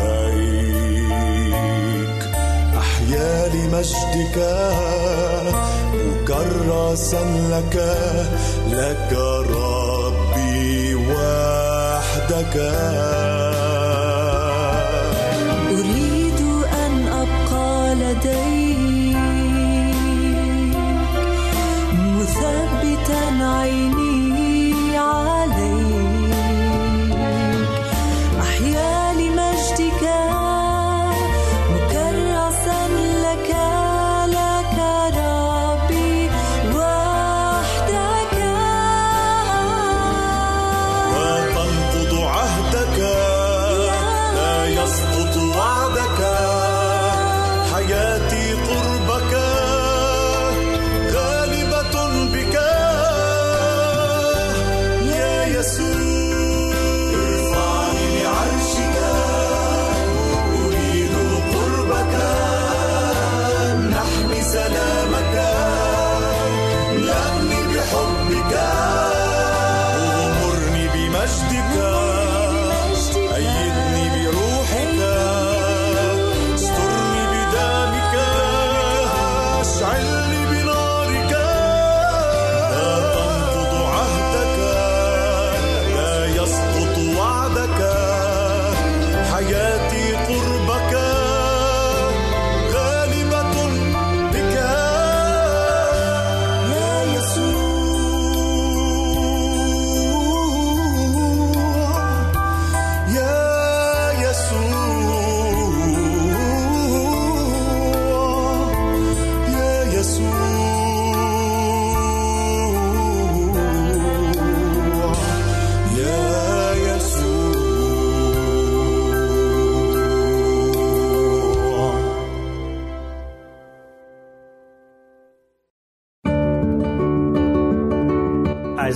عليك أحيا لمجدك. مكرسا لك. لك ربي وحدك. أريد أن أبقى لديك مثبتا عيني.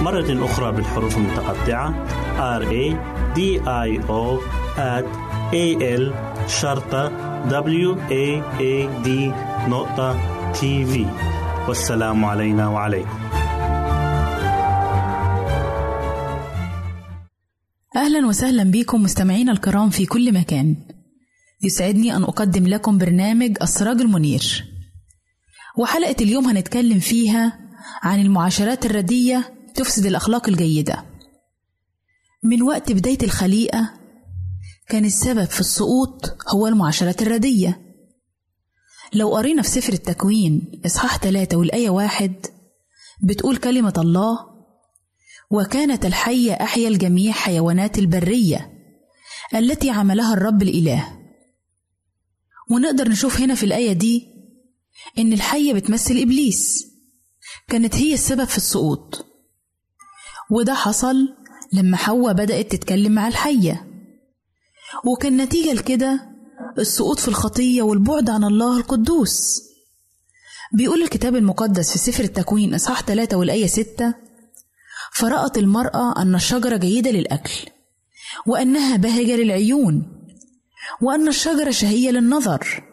مرة أخرى بالحروف المتقطعة. R A D I O A L شرطة W A A D نقطة تي في والسلام علينا وعليكم. أهلا وسهلا بكم مستمعينا الكرام في كل مكان. يسعدني أن أقدم لكم برنامج السراج المنير. وحلقة اليوم هنتكلم فيها عن المعاشرات الردية تفسد الأخلاق الجيدة. من وقت بداية الخليقة كان السبب في السقوط هو المعاشرات الردية. لو قرينا في سفر التكوين إصحاح ثلاثة والآية واحد بتقول كلمة الله وكانت الحية أحيا الجميع حيوانات البرية التي عملها الرب الإله. ونقدر نشوف هنا في الآية دي إن الحية بتمثل إبليس. كانت هي السبب في السقوط. وده حصل لما حواء بدأت تتكلم مع الحية. وكان نتيجة لكده السقوط في الخطية والبعد عن الله القدوس. بيقول الكتاب المقدس في سفر التكوين إصحاح 3 والآية 6 فرأت المرأة أن الشجرة جيدة للأكل وأنها بهجة للعيون وأن الشجرة شهية للنظر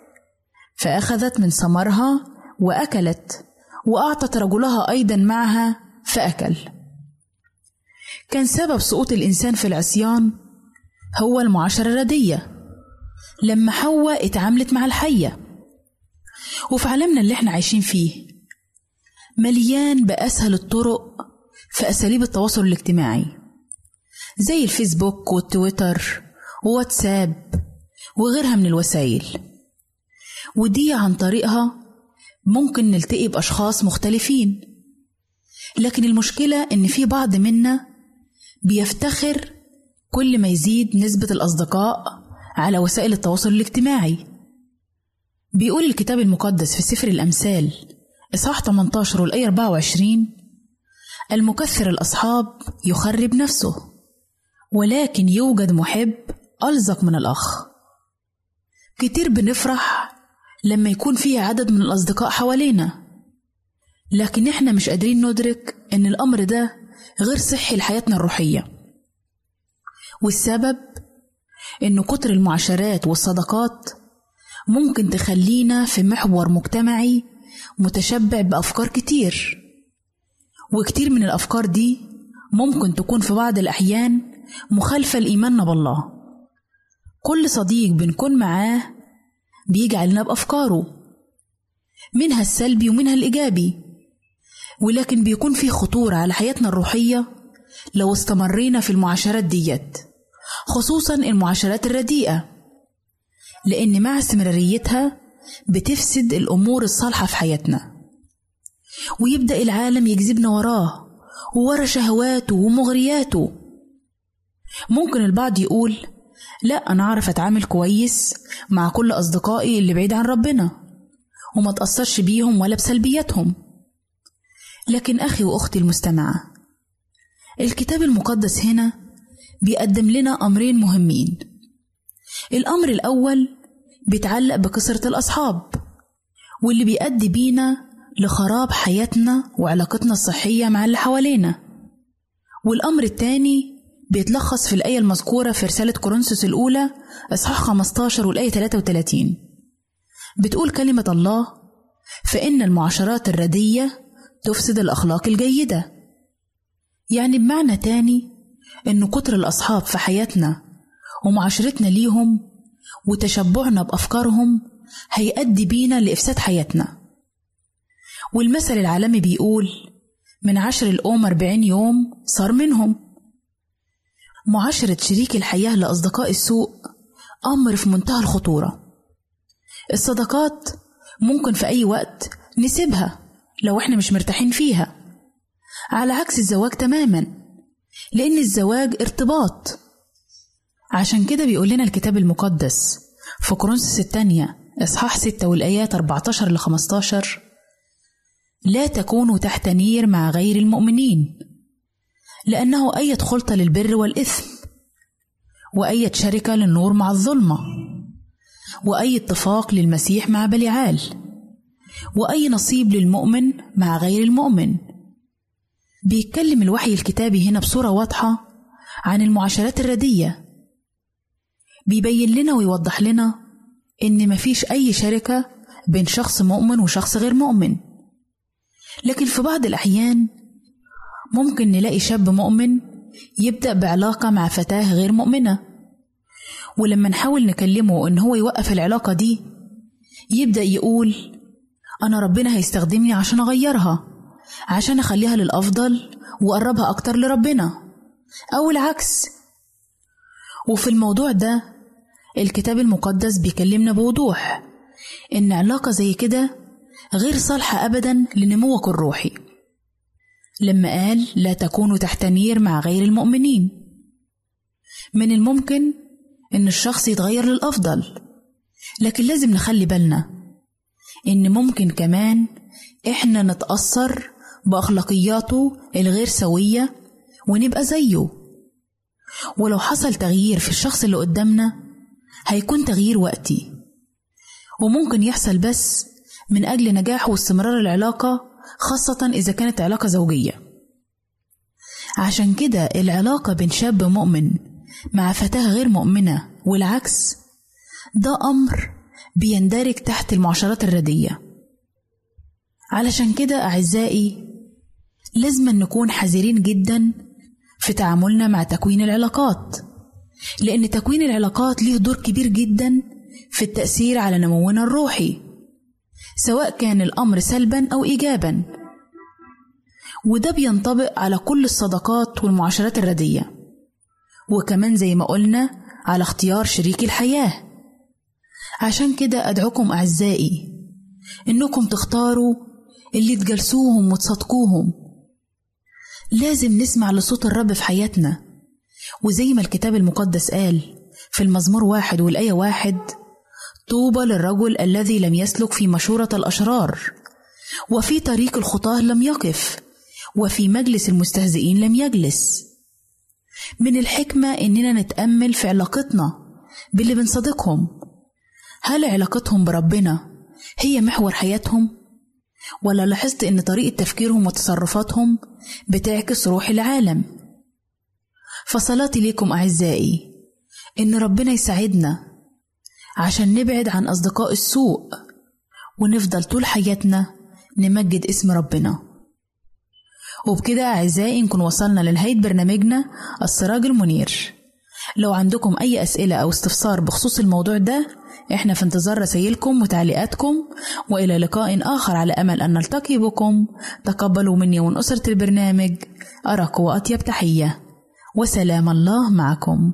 فأخذت من ثمرها وأكلت وأعطت رجلها أيضا معها فأكل. كان سبب سقوط الإنسان في العصيان هو المعاشرة الردية. لما حواء اتعاملت مع الحية وفي عالمنا اللي إحنا عايشين فيه مليان بأسهل الطرق في أساليب التواصل الاجتماعي زي الفيسبوك والتويتر وواتساب وغيرها من الوسائل ودي عن طريقها ممكن نلتقي بأشخاص مختلفين. لكن المشكلة إن في بعض منا بيفتخر كل ما يزيد نسبة الأصدقاء على وسائل التواصل الاجتماعي. بيقول الكتاب المقدس في سفر الأمثال إصحاح 18 والآية 24 المكثر الأصحاب يخرب نفسه ولكن يوجد محب ألزق من الأخ. كتير بنفرح لما يكون في عدد من الأصدقاء حوالينا لكن إحنا مش قادرين ندرك إن الأمر ده غير صحي لحياتنا الروحية. والسبب إن كتر المعاشرات والصداقات ممكن تخلينا في محور مجتمعي متشبع بأفكار كتير. وكتير من الأفكار دي ممكن تكون في بعض الأحيان مخالفة لإيماننا بالله. كل صديق بنكون معاه بيجي علينا بأفكاره منها السلبي ومنها الإيجابي. ولكن بيكون في خطورة على حياتنا الروحية لو استمرينا في المعاشرات ديت خصوصا المعاشرات الرديئة لأن مع استمراريتها بتفسد الأمور الصالحة في حياتنا. ويبدأ العالم يجذبنا وراه وورا شهواته ومغرياته. ممكن البعض يقول لا أنا أعرف أتعامل كويس مع كل أصدقائي اللي بعيد عن ربنا وما تأثرش بيهم ولا بسلبياتهم. لكن أخي وأختي المستمعة الكتاب المقدس هنا بيقدم لنا أمرين مهمين. الأمر الأول بيتعلق بكثرة الأصحاب واللي بيؤدي بينا لخراب حياتنا وعلاقتنا الصحية مع اللي حوالينا. والأمر التاني بيتلخص في الآية المذكورة في رسالة كورنثوس الأولى إصحاح 15 والآية 33 بتقول كلمة الله فإن المعاشرات الردية تفسد الأخلاق الجيدة. يعني بمعنى تاني إن كتر الأصحاب في حياتنا ومعاشرتنا ليهم وتشبعنا بأفكارهم هيؤدي بينا لإفساد حياتنا. والمثل العالمي بيقول من عشر الأم أربعين يوم صار منهم. معاشرة شريك الحياة لأصدقاء السوء أمر في منتهى الخطورة. الصداقات ممكن في أي وقت نسيبها. لو إحنا مش مرتاحين فيها. على عكس الزواج تماما لأن الزواج ارتباط. عشان كده بيقول لنا الكتاب المقدس في كورنثوس الثانية إصحاح 6 والآيات 14 ل 15 لا تكونوا تحت نير مع غير المؤمنين لأنه أية خلطة للبر والإثم وأي شركة للنور مع الظلمة وأي اتفاق للمسيح مع بليعال وأي نصيب للمؤمن مع غير المؤمن. بيتكلم الوحي الكتابي هنا بصورة واضحة عن المعاشرات الردية. بيبين لنا ويوضح لنا إن مفيش أي شركة بين شخص مؤمن وشخص غير مؤمن. لكن في بعض الأحيان ممكن نلاقي شاب مؤمن يبدأ بعلاقة مع فتاة غير مؤمنة. ولما نحاول نكلمه إن هو يوقف العلاقة دي يبدأ يقول أنا ربنا هيستخدمني عشان أغيرها عشان أخليها للأفضل وأقربها أكتر لربنا أو العكس. وفي الموضوع ده الكتاب المقدس بيكلمنا بوضوح إن علاقة زي كده غير صالحة أبدا لنموك الروحي. لما قال لا تكونوا تحت نير مع غير المؤمنين. من الممكن إن الشخص يتغير للأفضل لكن لازم نخلي بالنا إن ممكن كمان إحنا نتأثر بأخلاقياته الغير سوية ونبقى زيه. ولو حصل تغيير في الشخص اللي قدامنا هيكون تغيير وقتي. وممكن يحصل بس من أجل نجاح واستمرار العلاقة خاصة إذا كانت علاقة زوجية. عشان كده العلاقة بين شاب مؤمن مع فتاة غير مؤمنة والعكس ده أمر بيندرج تحت المعاشرات الردية. علشان كده أعزائي لازم نكون حذرين جدا في تعاملنا مع تكوين العلاقات لأن تكوين العلاقات ليه دور كبير جدا في التأثير على نمونا الروحي سواء كان الأمر سلبا أو إيجابا. وده بينطبق على كل الصداقات والمعاشرات الردية. وكمان زي ما قلنا على اختيار شريك الحياة. عشان كده أدعوكم أعزائي إنكم تختاروا اللي تجلسوهم وتصدقوهم. لازم نسمع لصوت الرب في حياتنا. وزي ما الكتاب المقدس قال في المزمور واحد والآية واحد طوبى للرجل الذي لم يسلك في مشورة الأشرار. وفي طريق الخطاة لم يقف. وفي مجلس المستهزئين لم يجلس. من الحكمة إننا نتأمل في علاقتنا باللي بنصدقهم. هل علاقتهم بربنا هي محور حياتهم؟ ولا لاحظت إن طريقة تفكيرهم وتصرفاتهم بتعكس روح العالم؟ فصلاتي ليكم أعزائي إن ربنا يساعدنا عشان نبعد عن أصدقاء السوء ونفضل طول حياتنا نمجد اسم ربنا وبكده أعزائي نكون وصلنا لنهاية برنامجنا السراج المنير لو عندكم أي أسئلة أو استفسار بخصوص الموضوع ده إحنا في انتظار رسائلكم وتعليقاتكم وإلى لقاء آخر على أمل أن نلتقي بكم. تقبلوا مني ومن أسرة البرنامج أرق وأطيب تحية. وسلام الله معكم.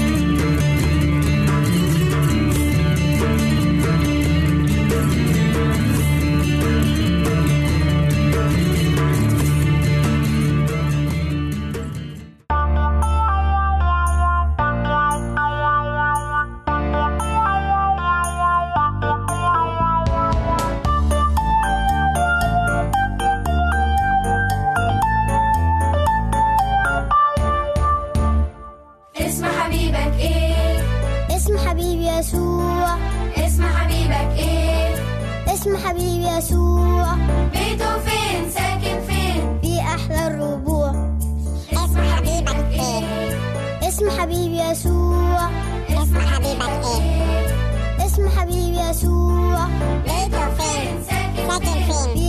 حبيبي يسوع. اسم حبيبك إيه؟ اسم حبيبي يسوع. بيته فين ساكن فين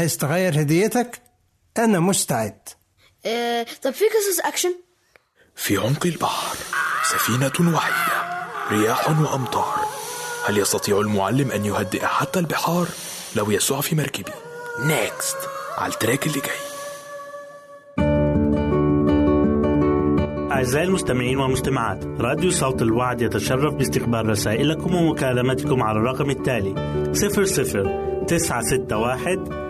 عايز تغير هديتك؟ أنا مستعد. آه، طب في قصص أكشن؟ في عمق البحر سفينة وحيدة رياح وأمطار. هل يستطيع المعلم أن يهدئ حتى البحار؟ لو يسوع في مركبي. next على ال track اللي جاي. أعزائي المستمعين والمستمعات راديو صوت الوعد يتشرف باستقبال رسائلكم ومكالمتكم على الرقم التالي 00 961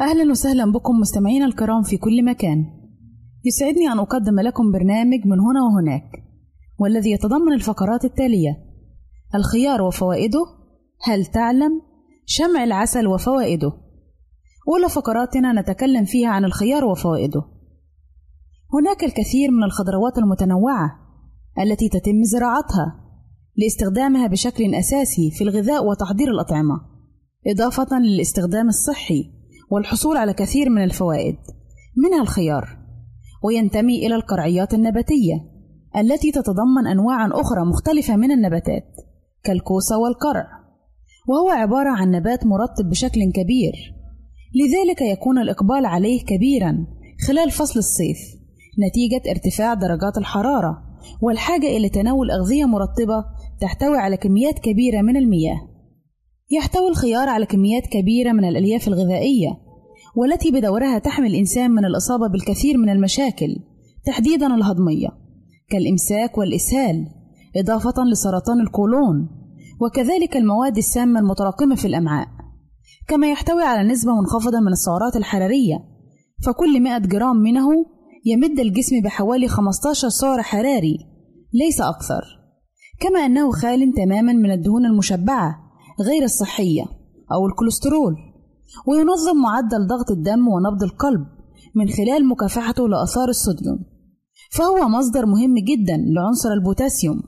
أهلا وسهلا بكم مستمعينا الكرام في كل مكان. يسعدني أن أقدم لكم برنامج من هنا وهناك والذي يتضمن الفقرات التالية الخيار وفوائده هل تعلم؟ شمع العسل وفوائده. أولى فقراتنا نتكلم فيها عن الخيار وفوائده. هناك الكثير من الخضروات المتنوعة التي تتم زراعتها لاستخدامها بشكل أساسي في الغذاء وتحضير الأطعمة إضافة للاستخدام الصحي والحصول على كثير من الفوائد. منها الخيار وينتمي إلى القرعيات النباتية التي تتضمن أنواعا أخرى مختلفة من النباتات كالكوسة والقرع. وهو عبارة عن نبات مرطب بشكل كبير. لذلك يكون الإقبال عليه كبيرا خلال فصل الصيف نتيجة ارتفاع درجات الحرارة والحاجة إلى تناول أغذية مرطبة تحتوي على كميات كبيرة من المياه. يحتوي الخيار على كميات كبيرة من الألياف الغذائية والتي بدورها تحمي الإنسان من الإصابة بالكثير من المشاكل تحديدا الهضمية كالإمساك والإسهال إضافة لسرطان القولون وكذلك المواد السامة المتراكمة في الأمعاء. كما يحتوي على نسبة منخفضة من السعرات الحرارية فكل 100 جرام منه يمد الجسم بحوالي 15 سعر حراري ليس أكثر. كما أنه خال تماما من الدهون المشبعة غير الصحية أو الكوليسترول وينظم معدل ضغط الدم ونبض القلب من خلال مكافحته لآثار الصوديوم. فهو مصدر مهم جدا لعنصر البوتاسيوم.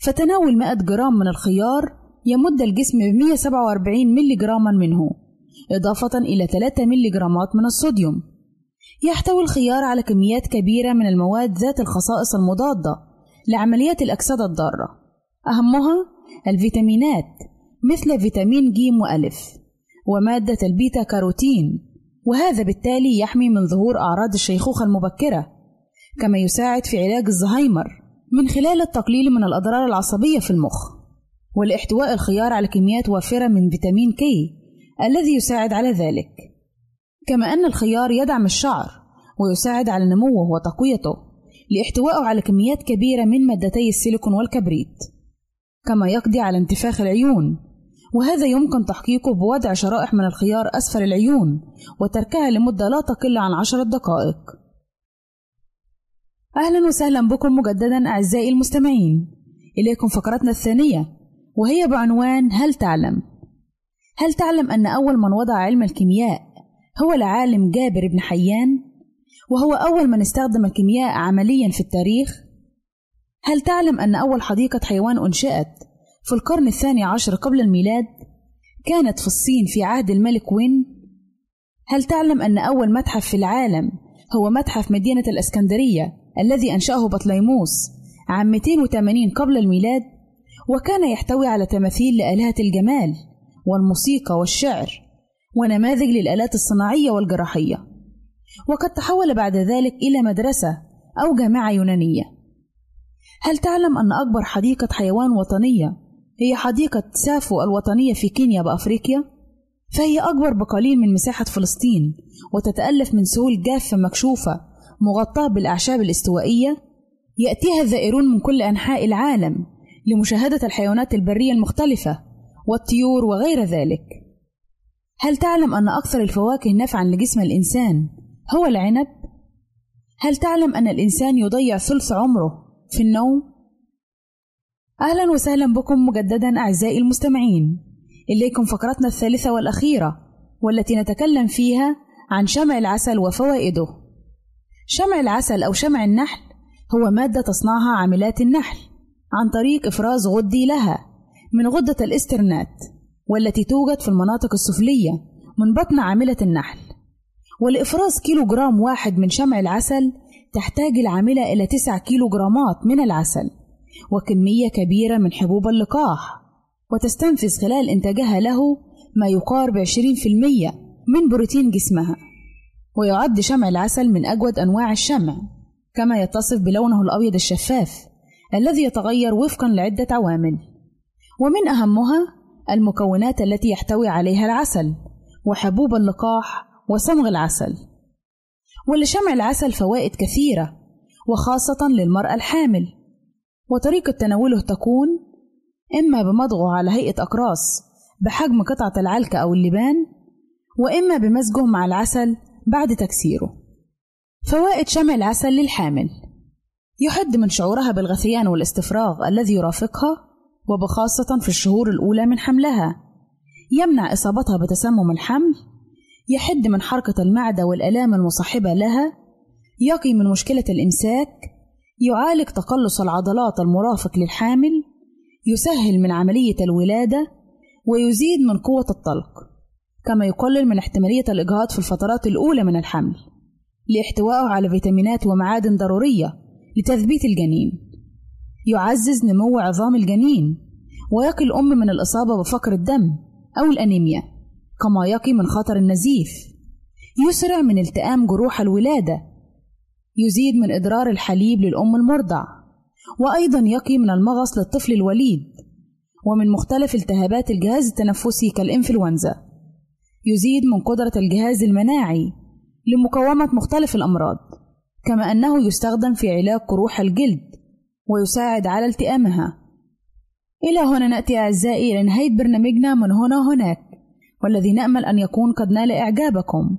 فتناول 100 جرام من الخيار يمد الجسم ب 147 ملي جراما منه إضافة إلى 3 ملي جرامات من الصوديوم. يحتوي الخيار على كميات كبيرة من المواد ذات الخصائص المضادة لعمليات الأكسدة الضارة. أهمها الفيتامينات مثل فيتامين ج وألف ومادة البيتا كاروتين وهذا بالتالي يحمي من ظهور أعراض الشيخوخة المبكرة كما يساعد في علاج الزهايمر من خلال التقليل من الأضرار العصبية في المخ ولاحتواء الخيار على كميات وافرة من فيتامين K الذي يساعد على ذلك. كما أن الخيار يدعم الشعر ويساعد على نموه وتقويته لاحتوائه على كميات كبيرة من مادتي السيليكون والكبريت كما يقضي على انتفاخ العيون وهذا يمكن تحقيقه بوضع شرائح من الخيار أسفل العيون وتركها لمدة لا تقل عن عشرة دقائق أهلا وسهلا بكم مجددا أعزائي المستمعين إليكم فقرتنا الثانية وهي بعنوان هل تعلم؟ هل تعلم أن أول من وضع علم الكيمياء هو العالم جابر بن حيان؟ وهو أول من استخدم الكيمياء عمليا في التاريخ؟ هل تعلم أن أول حديقة حيوان أنشئت في القرن الثاني عشر قبل الميلاد كانت في الصين في عهد الملك وين؟ هل تعلم أن أول متحف في العالم هو متحف مدينة الإسكندرية الذي أنشأه بطليموس عام 280 قبل الميلاد؟ وكان يحتوي على تماثيل لآلهة الجمال والموسيقى والشعر ونماذج للآلات الصناعية والجراحية. وقد تحول بعد ذلك إلى مدرسة أو جامعة يونانية. هل تعلم أن أكبر حديقة حيوان وطنية هي حديقة سافو الوطنية في كينيا بأفريقيا؟ فهي أكبر بقليل من مساحة فلسطين وتتألف من سهول جافة مكشوفة مغطاة بالأعشاب الاستوائية يأتيها الزائرون من كل أنحاء العالم لمشاهدة الحيوانات البرية المختلفة والطيور وغير ذلك. هل تعلم أن أكثر الفواكه نفعًا لجسم الإنسان هو العنب؟ هل تعلم أن الإنسان يضيع ثلث عمره في النوم؟ أهلا وسهلا بكم مجددا أعزائي المستمعين. إليكم فقرتنا الثالثة والأخيرة والتي نتكلم فيها عن شمع العسل وفوائده. شمع العسل أو شمع النحل هو مادة تصنعها عاملات النحل عن طريق إفراز غدي لها من غدة الإسترنات والتي توجد في المناطق السفلية من بطن عاملة النحل. ولإفراز كيلو جرام واحد من شمع العسل تحتاج العاملة إلى 9 كيلو جرامات من العسل. وكمية كبيرة من حبوب اللقاح وتستنفذ خلال إنتاجها له ما يقارب 20% من بروتين جسمها ويعد شمع العسل من أجود أنواع الشمع كما يتصف بلونه الأبيض الشفاف الذي يتغير وفقا لعدة عوامل. ومن أهمها المكونات التي يحتوي عليها العسل وحبوب اللقاح وصمغ العسل. ولشمع العسل فوائد كثيرة وخاصة للمرأة الحامل وطريقة تناوله تكون إما بمضغه على هيئة أقراص بحجم قطعة العلكة أو اللبان وإما بمزجه مع العسل بعد تكسيره. فوائد شمع العسل للحامل. يحد من شعورها بالغثيان والاستفراغ الذي يرافقها وبخاصة في الشهور الأولى من حملها. يمنع إصابتها بتسمم الحمل. يحد من حركة المعدة والآلام المصاحبة لها. يقي من مشكلة الإمساك. يعالج تقلص العضلات المرافق للحامل يسهل من عملية الولادة ويزيد من قوة الطلق كما يقلل من احتمالية الإجهاض في الفترات الأولى من الحمل لاحتوائه على فيتامينات ومعادن ضرورية لتثبيت الجنين. يعزز نمو عظام الجنين ويقي الأم من الإصابة بفقر الدم أو الأنيميا كما يقي من خطر النزيف. يسرع من التئام جروح الولادة يزيد من إدرار الحليب للأم المرضع وأيضا يقي من المغص للطفل الوليد ومن مختلف التهابات الجهاز التنفسي كالإنفلونزا. يزيد من قدرة الجهاز المناعي لمقاومة مختلف الأمراض كما أنه يستخدم في علاج قروح الجلد ويساعد على التئامها. إلى هنا نأتي أعزائي إلى نهاية برنامجنا من هنا هناك والذي نأمل أن يكون قد نال إعجابكم.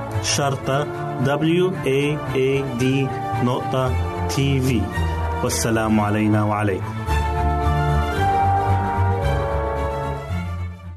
شرطة W A A D نقطة تي في والسلام علينا وعليكم.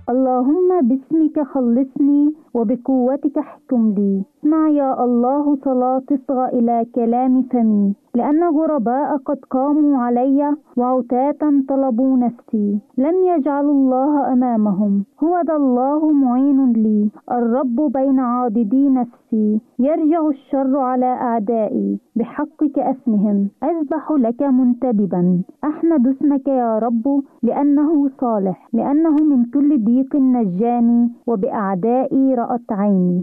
اللهم باسمك خلصني وبقوتك احكم لي. اسمع يا الله صلاة تصغى إلى كلام فمي. لأن غرباء قد قاموا علي وعتاة طلبوا نفسي. لم يجعلوا الله أمامهم. هو ذا الله معين لي. الرب بين عاضدي نفسي. يرجع الشر على أعدائي. بحقك أسمهم أذبح لك منتدبا. أحمد اسمك يا رب لأنه صالح. لأنه من كل ضيق نجاني. وبأعدائي رأت عيني.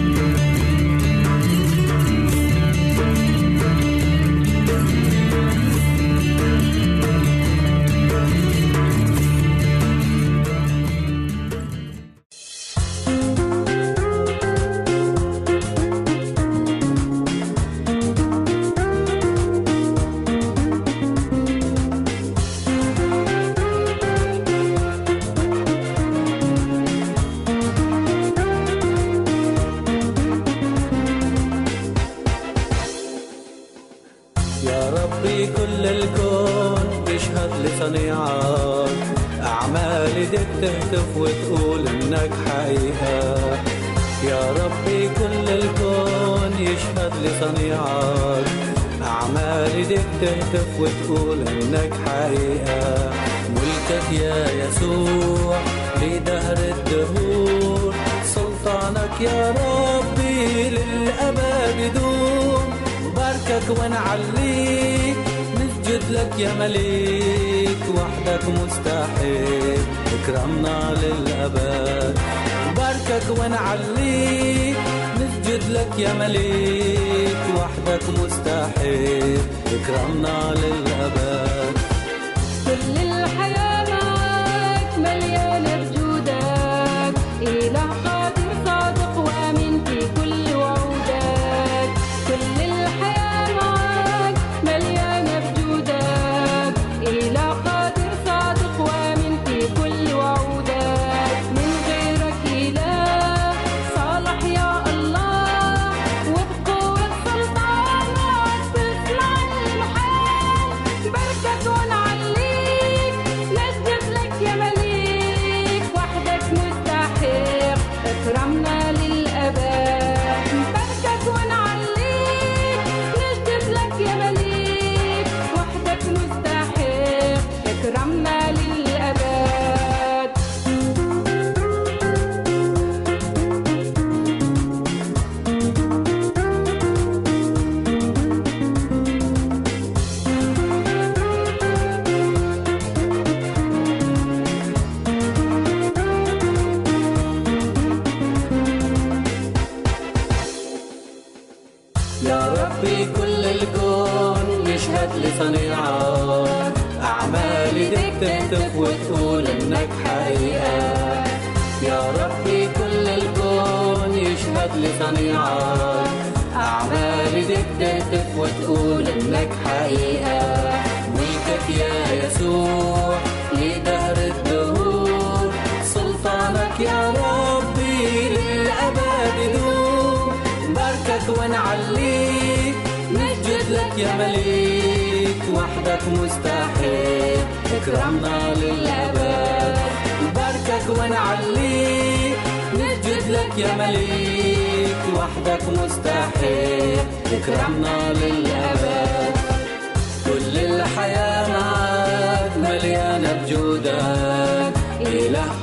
مليك وحدك مستحيل. اكرمنا للأبد. باركك ونعليك. نسجد لك يا مليك. وحدك مستحيل. اكرمنا للأبد. ونعليك نسجد لك يا مليك وحدك مستحيل. اكرمنا للأبد باركك ونعليك. نسجد لك يا مليك وحدك مستحيل. اكرمنا للأبد. كل الحياة معاك مليانة بجودك. إله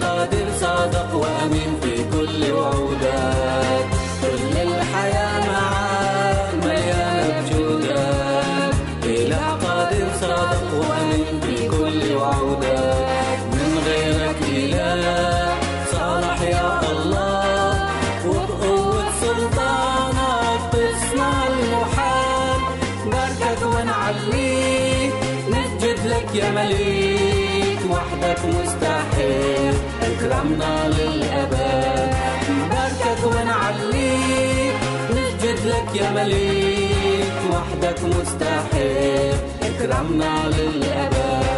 يا مليك وحدك مستحيل. اكرمنا للأبد.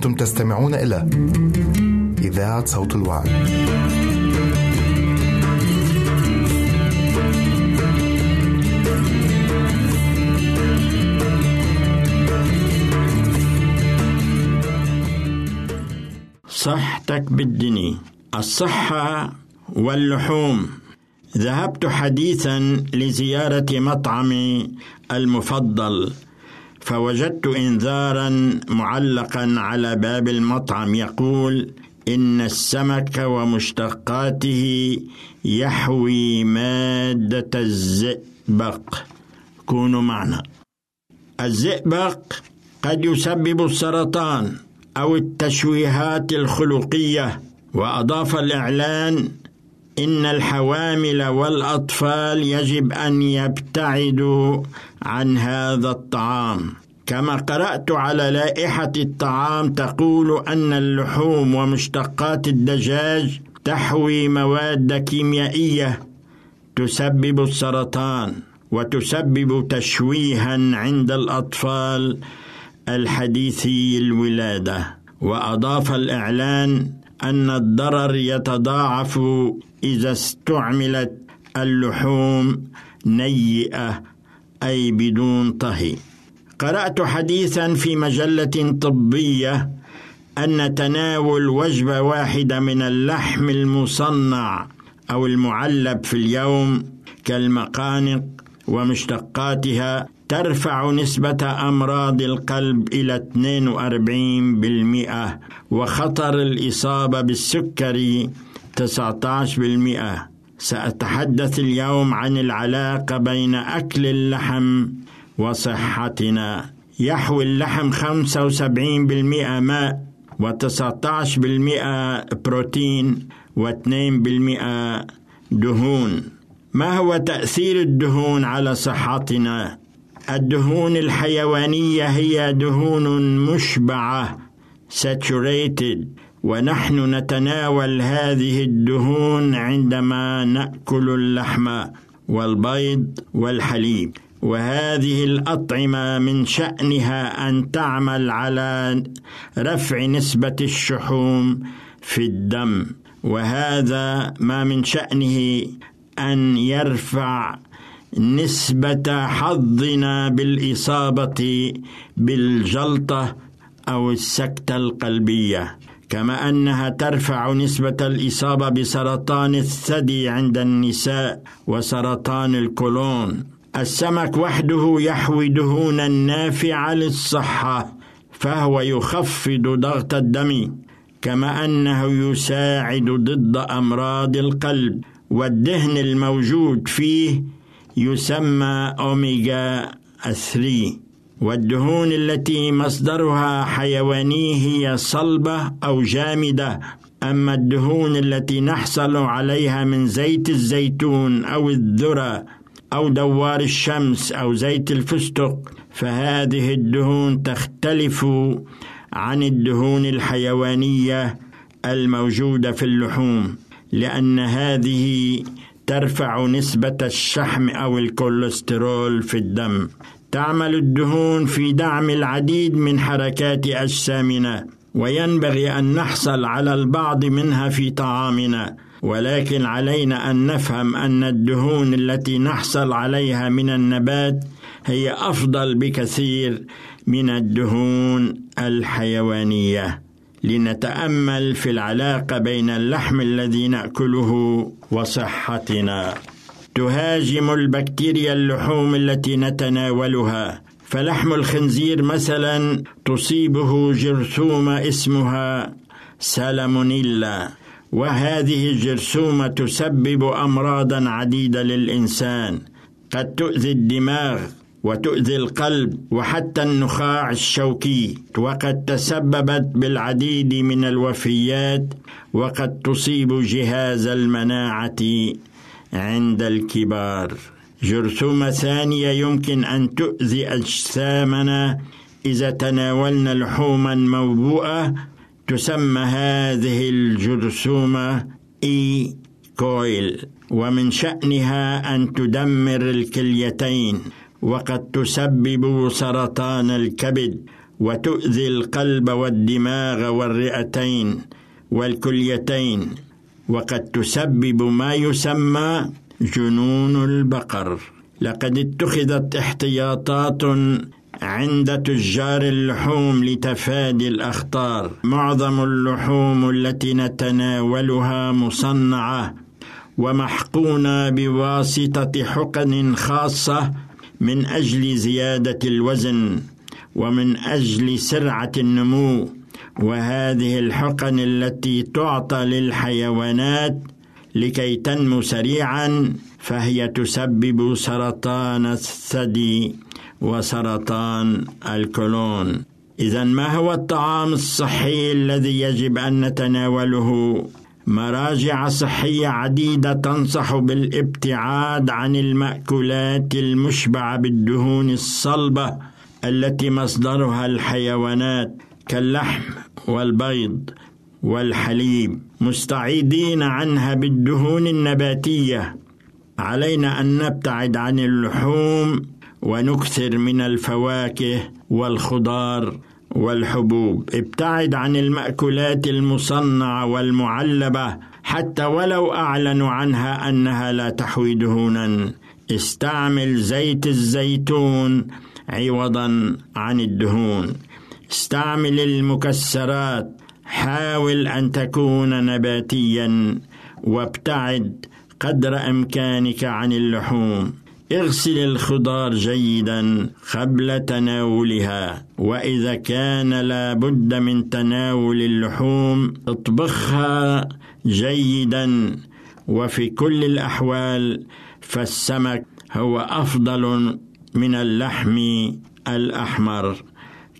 أنتم تستمعون إلى إذاعة صوت الوعي. صحتك بالدني الصحة واللحوم. ذهبت حديثا لزيارة مطعمي المفضل. فوجدت إنذارا معلقا على باب المطعم يقول إن السمك ومشتقاته يحوي مادة الزئبق. كونوا معنا. الزئبق قد يسبب السرطان أو التشويهات الخلقية وأضاف الإعلان إن الحوامل والأطفال يجب أن يبتعدوا عن هذا الطعام. كما قرأت على لائحة الطعام تقول أن اللحوم ومشتقات الدجاج تحوي مواد كيميائية تسبب السرطان وتسبب تشويها عند الأطفال الحديثي الولادة. وأضاف الإعلان أن الضرر يتضاعف إذا استعملت اللحوم نيئة أي بدون طهي. قرأت حديثا في مجلة طبية أن تناول وجبة واحدة من اللحم المصنع أو المعلب في اليوم كالمقانق ومشتقاتها ترفع نسبة أمراض القلب إلى 42% وخطر الإصابة بالسكري 19% سأتحدث اليوم عن العلاقة بين أكل اللحم وصحتنا. يحوي اللحم 75% ماء و19% بروتين و2% دهون. ما هو تأثير الدهون على صحتنا؟ الدهون الحيوانية هي دهون مشبعة saturated ونحن نتناول هذه الدهون عندما نأكل اللحم والبيض والحليب. وهذه الأطعمة من شأنها أن تعمل على رفع نسبة الشحوم في الدم. وهذا ما من شأنه أن يرفع نسبة حظنا بالإصابة بالجلطة أو السكتة القلبية. كما أنها ترفع نسبة الإصابة بسرطان الثدي عند النساء وسرطان الكولون. السمك وحده يحوي دهونا نافعة للصحة فهو يخفض ضغط الدم كما أنه يساعد ضد أمراض القلب والدهن الموجود فيه يسمى أوميجا 3 والدهون التي مصدرها حيواني هي صلبة أو جامدة أما الدهون التي نحصل عليها من زيت الزيتون أو الذرة أو دوار الشمس أو زيت الفستق فهذه الدهون تختلف عن الدهون الحيوانية الموجودة في اللحوم لأن هذه ترفع نسبة الشحم أو الكوليسترول في الدم. تعمل الدهون في دعم العديد من حركات أجسامنا، وينبغي أن نحصل على البعض منها في طعامنا، ولكن علينا أن نفهم أن الدهون التي نحصل عليها من النبات هي أفضل بكثير من الدهون الحيوانية. لنتأمل في العلاقة بين اللحم الذي نأكله وصحتنا. تهاجم البكتيريا اللحوم التي نتناولها. فلحم الخنزير مثلا تصيبه جرثومة اسمها سالمونيلا. وهذه الجرثومة تسبب امراضا عديدة للإنسان. قد تؤذي الدماغ وتؤذي القلب وحتى النخاع الشوكي. وقد تسببت بالعديد من الوفيات وقد تصيب جهاز المناعة. عند الكبار. جرثومة ثانية يمكن أن تؤذي أجسامنا إذا تناولنا لحوما موبوءة تسمى هذه الجرثومة إي كويل ومن شأنها أن تدمر الكليتين وقد تسبب سرطان الكبد وتؤذي القلب والدماغ والرئتين والكليتين. وقد تسبب ما يسمى جنون البقر. لقد اتخذت احتياطات عند تجار اللحوم لتفادي الأخطار. معظم اللحوم التي نتناولها مصنعة ومحقونة بواسطة حقن خاصة من أجل زيادة الوزن ومن أجل سرعة النمو. وهذه الحقن التي تعطى للحيوانات لكي تنمو سريعا فهي تسبب سرطان الثدي وسرطان الكولون. اذا ما هو الطعام الصحي الذي يجب أن نتناوله؟ مراجع صحية عديدة تنصح بالابتعاد عن المأكولات المشبعة بالدهون الصلبة التي مصدرها الحيوانات. كاللحم والبيض والحليب مستعيدين عنها بالدهون النباتية. علينا أن نبتعد عن اللحوم ونكثر من الفواكه والخضار والحبوب. ابتعد عن المأكولات المصنعة والمعلبة حتى ولو اعلنوا عنها أنها لا تحوي دهونا. استعمل زيت الزيتون عوضا عن الدهون. استعمل المكسرات. حاول أن تكون نباتيا وابتعد قدر إمكانك عن اللحوم. اغسل الخضار جيدا قبل تناولها. وإذا كان لابد من تناول اللحوم اطبخها جيدا. وفي كل الأحوال فالسمك هو أفضل من اللحم الأحمر.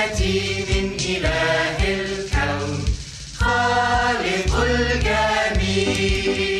معونتي من إله الكون خالق الجميع